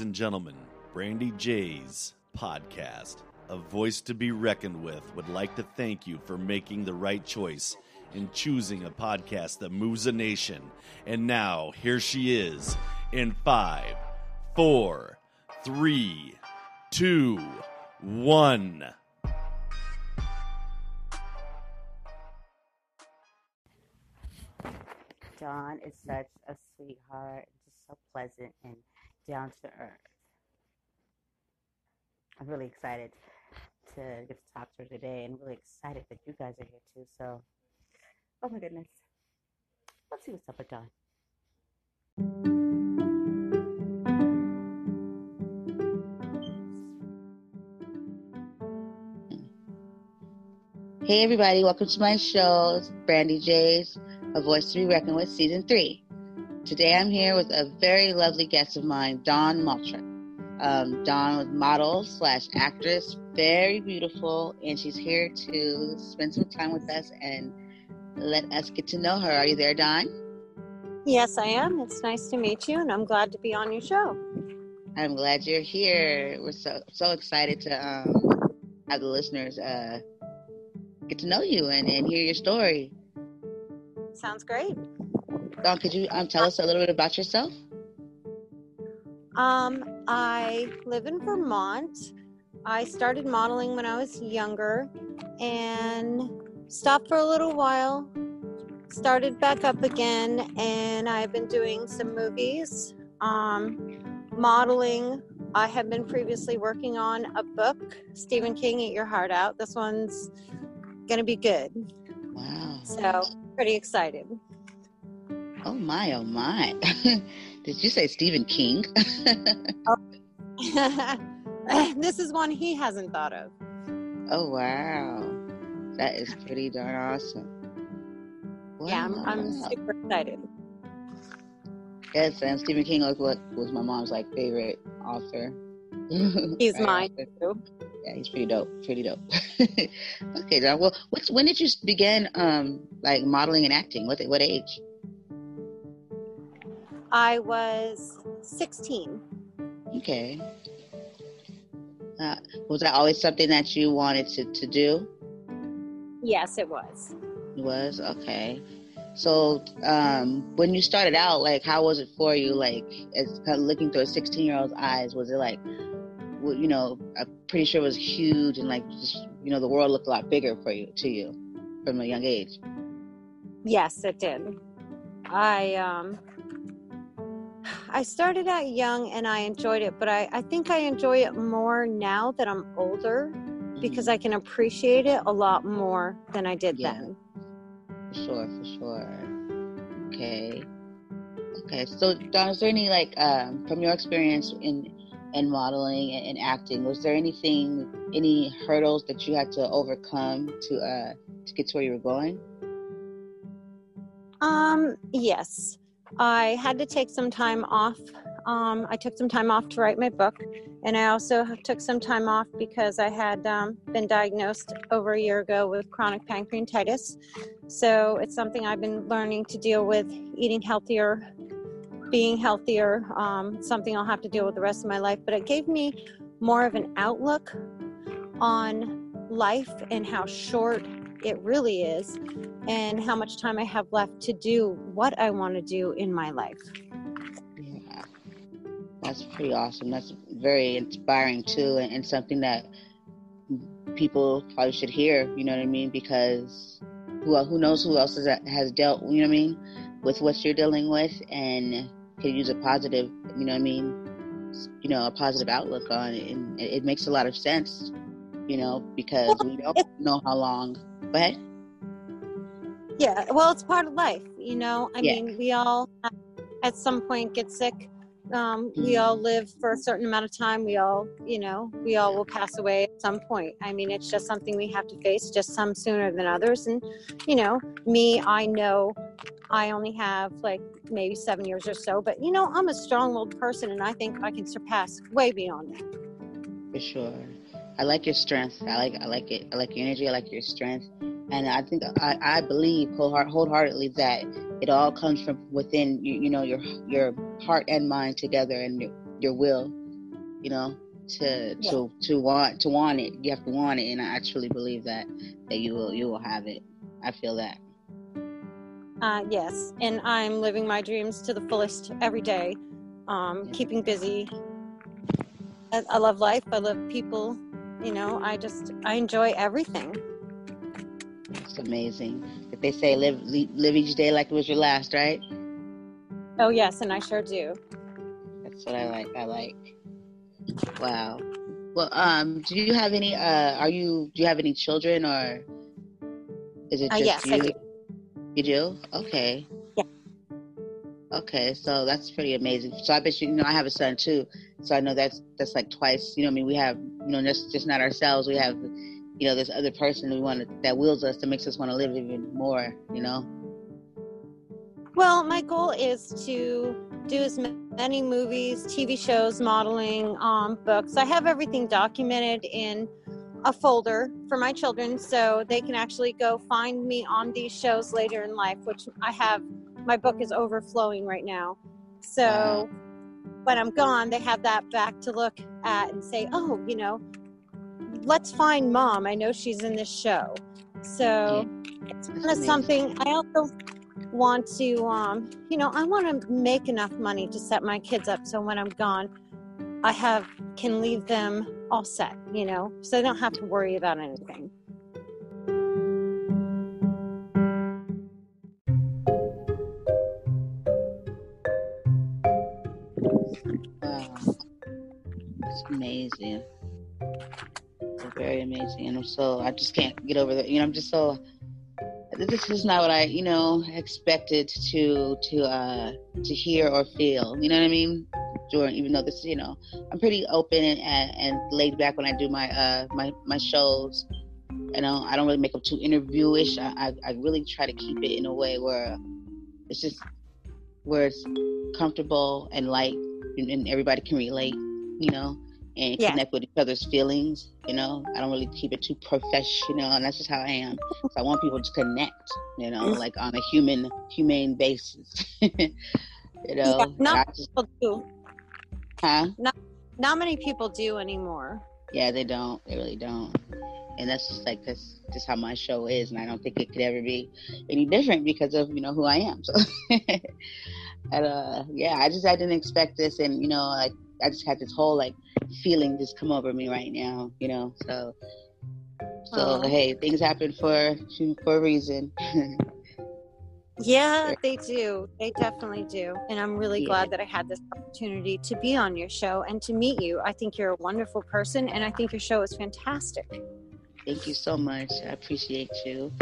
and gentlemen, Brandy J's podcast, a voice to be reckoned with, would like to thank you for making the right choice in choosing a podcast that moves a nation. And now, here she is in five, four, three, two, one. Dawn is such a sweetheart, just so pleasant and down to earth. I'm really excited to get to talk to her today and really excited that you guys are here too. So, oh my goodness. Let's see what's up with Dawn. Hey everybody, welcome to my show, Brandy J's, A Voice to be Reckoned with, Season 3. Today I'm here with a very lovely guest of mine, Dawn Moultroup. Um, Dawn was model slash actress, very beautiful, and she's here to spend some time with us and let us get to know her. Are you there, Dawn? Yes, I am. It's nice to meet you, and I'm glad to be on your show. I'm glad you're here. We're so so excited to um, have the listeners uh, get to know you and, and hear your story. Sounds great. Dawn, could you um, tell us a little bit about yourself? Um, I live in Vermont. I started modeling when I was younger and stopped for a little while, started back up again, and I've been doing some movies, um, modeling. I have been previously working on a book, Stephen King, Eat Your Heart Out. This one's going to be good. Wow. So, pretty excited. Oh my, oh my. Did you say Stephen King? oh. this is one he hasn't thought of. oh wow. That is pretty darn awesome. Yeah, I'm, I'm super excited. Yes, and Stephen King was what was my mom's like favorite author. He's Right, mine author. too. Yeah, he's pretty dope. Pretty dope. okay, John. Well, what's, when did you begin um like modeling and acting? What what age? I was 16. Okay. Uh, was that always something that you wanted to, to do? Yes, it was. It was okay. So, um, when you started out, like, how was it for you? Like, as kind of looking through a 16 year old's eyes, was it like, you know, I'm pretty sure it was huge and like, just, you know, the world looked a lot bigger for you, to you from a young age. Yes, it did. I um I started out young and I enjoyed it, but I, I think I enjoy it more now that I'm older because I can appreciate it a lot more than I did Yeah. then. For sure, for sure. Okay. Okay. So, Dawn, is there any like um, from your experience in in modeling and, and acting? Was there anything, any hurdles that you had to overcome to uh to get to where you were going? Um, yes. I had to take some time off. Um, I took some time off to write my book, and I also took some time off because I had um, been diagnosed over a year ago with chronic pancreatitis. So it's something I've been learning to deal with, eating healthier, being healthier. Um, something I'll have to deal with the rest of my life. But it gave me more of an outlook on life and how short it really is and how much time I have left to do what I want to do in my life. Yeah. That's pretty awesome. That's very inspiring too, and, and something that people probably should hear. You know what I mean? Because who who knows who else has, has dealt? You know what I mean? With what you're dealing with, and can use a positive. You know what I mean? You know, a positive outlook on it, and it, it makes a lot of sense. You know, because we don't know how long. Go ahead. Yeah, well, it's part of life, you know. I Yeah. mean, we all at some point get sick. Um, we all live for a certain amount of time. We all, you know, we all will pass away at some point. I mean, it's just something we have to face, just some sooner than others. And, you know, me, I know I only have like maybe seven years or so, but, you know, I'm a strong willed person and I think I can surpass way beyond that. For sure. I like your strength. I like I like it. I like your energy. I like your strength. And I think I, I believe wholeheart, wholeheartedly that it all comes from within you, you know your your heart and mind together and your, your will you know, to yeah. to to want to want it. You have to want it, and I truly believe that that you will you will have it. I feel that. Uh, yes, and I'm living my dreams to the fullest every day. Um, yeah. Keeping busy. I, I love life. I love people. You know, I just I enjoy everything. It's amazing. If they say live live each day like it was your last, right? Oh yes, and I sure do. That's what I like. I like. Wow. Well, um, do you have any? Uh, are you? Do you have any children, or is it uh, just uh, yes, you? You do? Okay. Yeah. Okay, so that's pretty amazing. So I bet you, you know, I have a son too. So I know that's that's like twice. You know, I mean, we have, you know, just just not ourselves. We have, you know, this other person we want to, that wills us, that makes us want to live even more. You know. Well, my goal is to do as many movies, TV shows, modeling, um, books. I have everything documented in a folder for my children so they can actually go find me on these shows later in life, which I have. My book is overflowing right now. So when I'm gone, they have that back to look at and say, oh, you know, let's find mom. I know she's in this show. So it's kind of something I also want to, um, you know, I want to make enough money to set my kids up so when I'm gone, I have can leave them all set, you know, so they don't have to worry about anything. Wow, it's amazing. Very amazing, and I'm so I just can't get over that. You know, I'm just so this is not what I, you know, expected to to uh to hear or feel. You know what I mean? During, even though this, you know, I'm pretty open and, and, and laid back when I do my uh my my shows. You know, I don't really make them too interviewish. I, I I really try to keep it in a way where it's just where it's comfortable and light, and, and everybody can relate. You know, and yeah. connect with each other's feelings. You know, I don't really keep it too professional, and that's just how I am. So I want people to connect. You know, mm. like on a human, humane basis. you know, yeah, not just, people do. Huh? Not, not many people do anymore. Yeah, they don't. They really don't. And that's just like that's just how my show is, and I don't think it could ever be any different because of you know who I am. So, and uh, yeah, I just I didn't expect this, and you know, like I just had this whole like feeling just come over me right now, you know. So, so Aww. hey, things happen for for a reason. yeah, they do. They definitely do. And I'm really yeah. glad that I had this opportunity to be on your show and to meet you. I think you're a wonderful person, and I think your show is fantastic. Thank you so much. I appreciate you.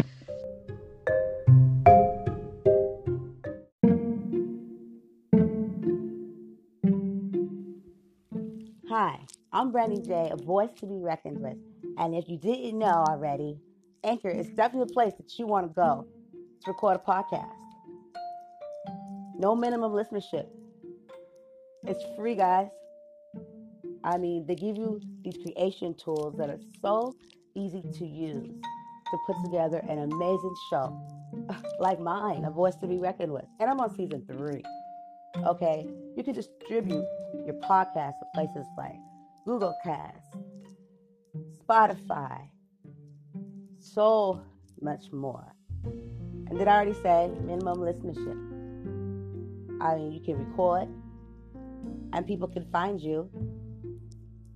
I'm Brandy mm-hmm. J, a voice to be reckoned with. And if you didn't know already, Anchor is definitely the place that you want to go to record a podcast. No minimum listenership. It's free, guys. I mean, they give you these creation tools that are so easy to use to put together an amazing show like mine, A Voice to Be Reckoned with. And I'm on season three. Okay, you can distribute your podcast to places like Google Cast, Spotify, so much more. And did I already say minimum listenership? I mean, you can record, and people can find you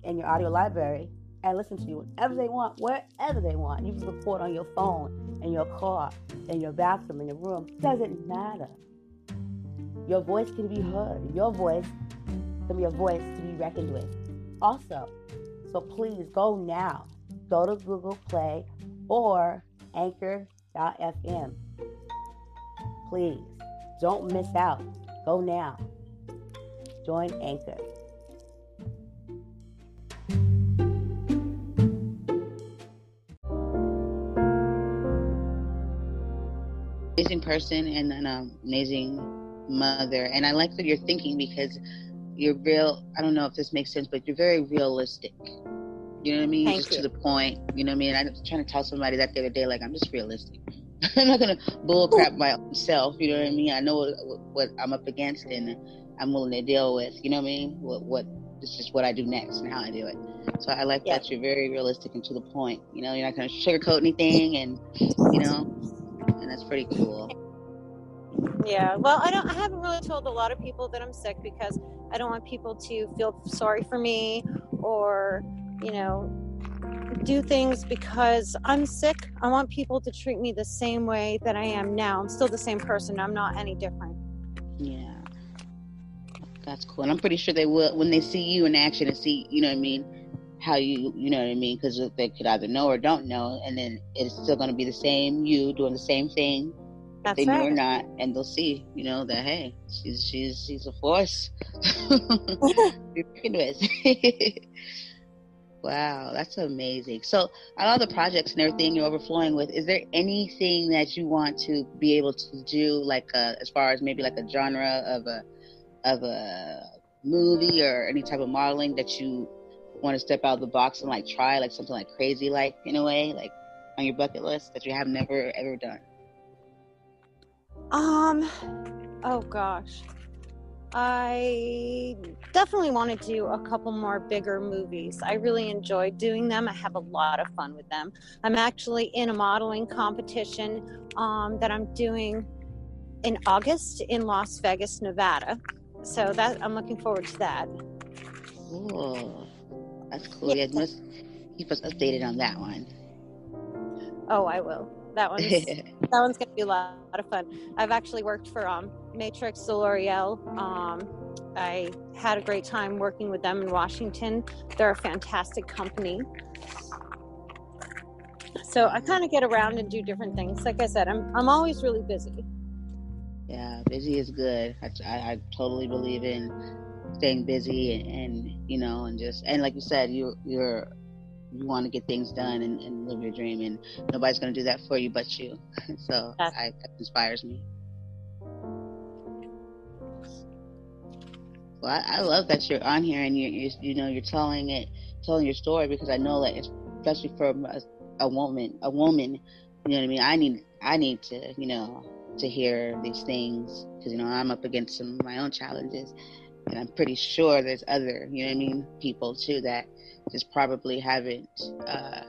in your audio library and listen to you whenever they want, wherever they want. You can record on your phone, in your car, in your bathroom, in your room. Doesn't matter. Your voice can be heard. Your voice can be a voice to be reckoned with. Also, so please go now. Go to Google Play or Anchor.fm. Please don't miss out. Go now. Join Anchor. Amazing person and an amazing mother. And I like what you're thinking because you're real. I don't know if this makes sense, but you're very realistic. You know what I mean? Thank just you. to the point. You know what I mean? I was trying to tell somebody that the other day, like, I'm just realistic. I'm not gonna bullcrap myself. You know what I mean? I know what, what, I'm up against, and I'm willing to deal with. You know what I mean? What what this is just what I do next and how I do it. So I like Yeah. that you're very realistic and to the point. You know, you're not going to sugarcoat anything, and you know, and that's pretty cool. Yeah, well, I don't. I haven't really told a lot of people that I'm sick because I don't want people to feel sorry for me or, you know, do things because I'm sick. I want people to treat me the same way that I am now. I'm still the same person. I'm not any different. Yeah, that's cool. And I'm pretty sure they will when they see you in action and see, you know what I mean, how you, you know what I mean, because they could either know or don't know, and then it's still going to be the same you doing the same thing That's they know or not, and they'll see, you know, that hey, she's she's she's a force. Be reckoned with. wow, that's amazing. So, out of the projects and everything you're overflowing with, is there anything that you want to be able to do, like uh, as far as maybe like a genre of a of a movie or any type of modeling that you want to step out of the box and like try, like something like crazy, like in a way, like on your bucket list that you have never ever done? Um, oh gosh. I definitely want to do a couple more bigger movies. I really enjoy doing them. I have a lot of fun with them. I'm actually in a modeling competition um, that I'm doing in August in Las Vegas, Nevada. So that I'm looking forward to that. Cool. That's cool. Yeah, you must keep us updated on that one. Oh, I will. That one's that one's gonna be a lot, lot of fun. I've actually worked for um, Matrix de L'Oreal. Um, I had a great time working with them in Washington. They're a fantastic company. So I kind of get around and do different things. Like I said, I'm I'm always really busy. yeah, busy is good. I, I, I totally believe in staying busy and, and you know and just and like you said, you you're you want to get things done and, and live your dream, and nobody's going to do that for you but you. so That's- I, that inspires me. Well, I, I love that you're on here and you you you know you're telling it, telling your story because I know that it's, especially for a, a woman, a woman, you know what I mean. I need I need to you know to hear these things because you know I'm up against some of my own challenges, and I'm pretty sure there's other you know I mean people too that just probably haven't uh,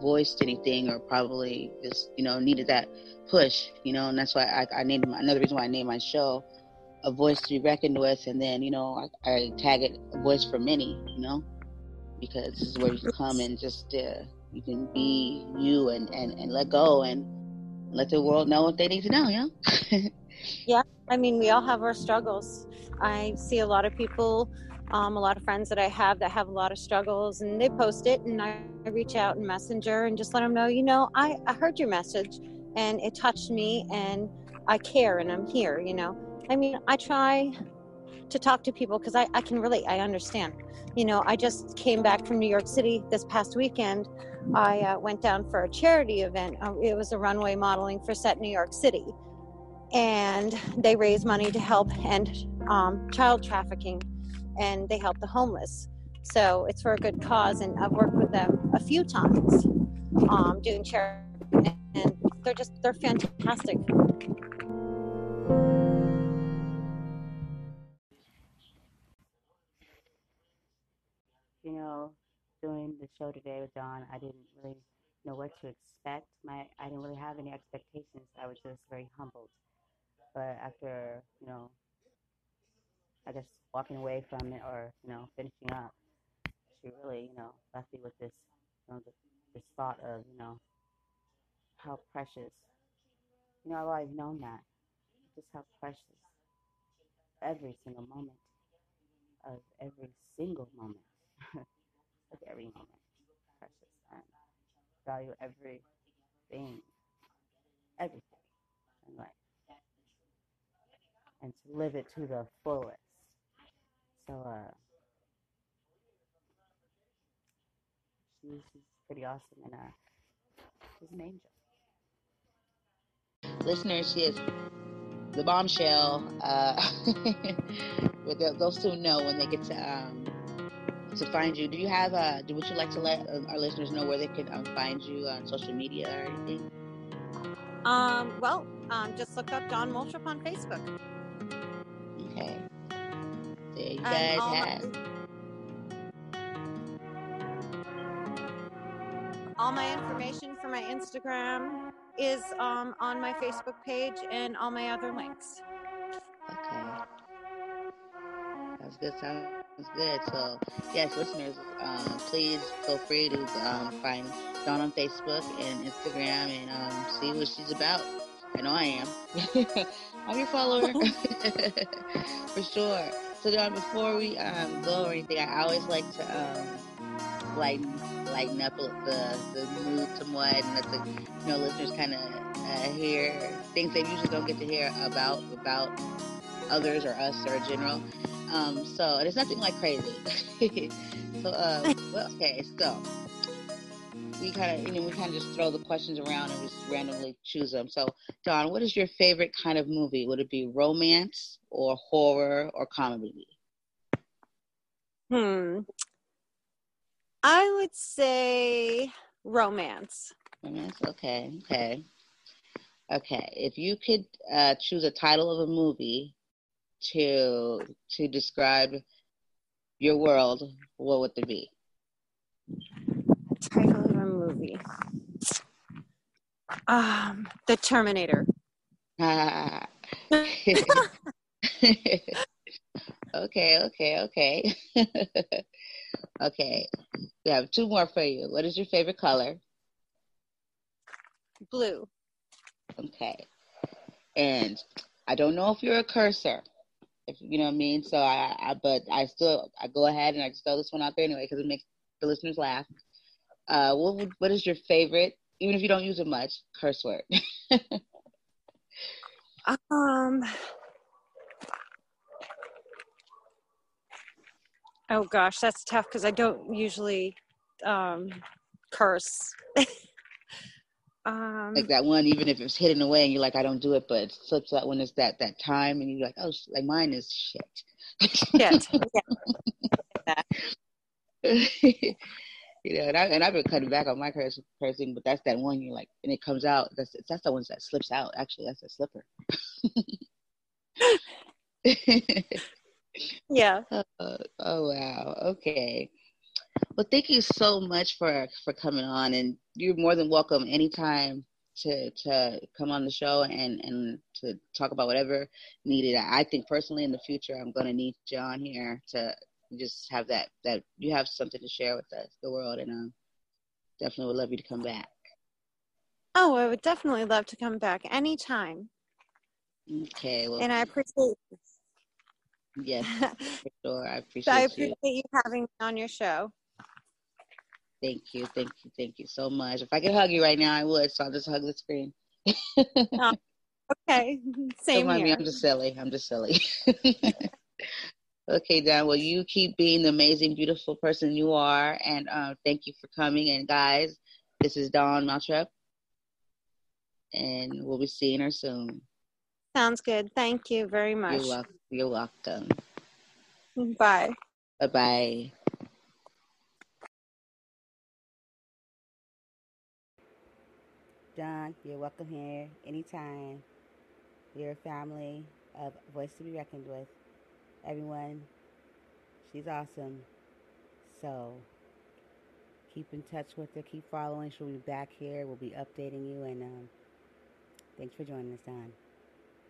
voiced anything or probably just you know needed that push, you know, and that's why I, I named my, another reason why I named my show a voice to be reckoned with, and then you know I, I tag it a voice for many, you know, because this is where you can come and just uh, you can be you and, and and let go and let the world know what they need to know, you know. I mean, we all have our struggles. I see a lot of people, um, a lot of friends that I have that have a lot of struggles, and they post it, and I, reach out in Messenger and just let them know, you know, I, I heard your message, and it touched me, and I care, and I'm here. You know, I mean, I try to talk to people because I, I can relate. I understand. You know, I just came back from New York City this past weekend. I uh, went down for a charity event. Uh, it was a runway modeling for Set New York City and they raise money to help end um, child trafficking and they help the homeless so it's for a good cause and i've worked with them a few times um, doing charity and they're just they're fantastic you know, doing the show today with Dawn, I didn't really know what to expect. My I didn't really have any expectations. I was just very humbled. But after, you know, I guess walking away from it or, you know, finishing up, she really, you know, left me with this, you know, this, thought of, you know, how precious. You know, I've known that. Just how precious every single moment of every single moment of every moment precious and value everything everything in life and to live it to the fullest so uh she's, she's pretty awesome and uh she's an angel Listeners, she is the bombshell. Uh, but they'll, they'll soon know when they get to um, to find you. Do you have uh do would you like to let uh, our listeners know where they can um, find you on social media or anything? um, well um, just look up Dawn Moultroup on facebook Okay there. You guys have. All my information for my Instagram is um, on my Facebook page and all my other links. Okay. Sounds good. Sounds good. So, yes, listeners, um, please feel free to um, find Dawn on Facebook and Instagram and um, see what she's about. I know I am. I'm your follower for sure. So, Dawn, before we um, go or anything, I always like to um, lighten lighten up the the mood somewhat and let the you know listeners kind of uh, hear things they usually don't get to hear about about others or us or in general. Um, so it's nothing like crazy. so uh, well, okay, so we kind of you know we kind of just throw the questions around and just randomly choose them. So Dawn, what is your favorite kind of movie? Would it be romance or horror or comedy? Hmm. I would say romance. Romance. Okay. Okay. Okay. If you could uh, choose a title of a movie to to describe your world, what would it be? Title of a movie. Um, The Terminator. okay, okay, okay. okay. We have two more for you. What is your favorite color? Blue. Okay. And I don't know if you're a cursor, if you know what I mean. So I, I but I still I go ahead and I just throw this one out there anyway because it makes the listeners laugh. Uh, what would, what is your favorite, even if you don't use it much, curse word? um. Oh gosh, that's tough because I don't usually um, curse. um, like that one, even if it's hidden away and you're like, I don't do it, but it slips out when it's that that time, and you're like, oh, like mine is shit. Shit. you know, and I and I've been cutting back on my curse, cursing, but that's that one you're like, and it comes out. That's that's the ones that slips out. Actually, that's a slipper. Yeah. Uh, oh wow. Okay. Well, thank you so much for for coming on, and you're more than welcome anytime to to come on the show and and to talk about whatever needed. I think personally in the future, I'm going to need you on here to just have that that you have something to share with us, the world, and um, definitely would love you to come back. Oh, I would definitely love to come back anytime. Okay. Well, and I appreciate Yes, for sure. I appreciate, I appreciate you. you having me on your show. Thank you, thank you, thank you so much. If I could hug you right now, I would. So I'll just hug the screen. oh, okay, same Don't here. Me, I'm just silly. I'm just silly. okay, Dawn. Well, you keep being the amazing, beautiful person you are, and uh, thank you for coming. And guys, this is Dawn Moultroup, and we'll be seeing her soon. Sounds good. Thank you very much. You're welcome. You're welcome. Bye. Bye bye. Dawn, you're welcome here anytime. You're a family of voice to be reckoned with. Everyone, she's awesome. So keep in touch with her. Keep following. She'll be back here. We'll be updating you. And um, thanks for joining us, Dawn.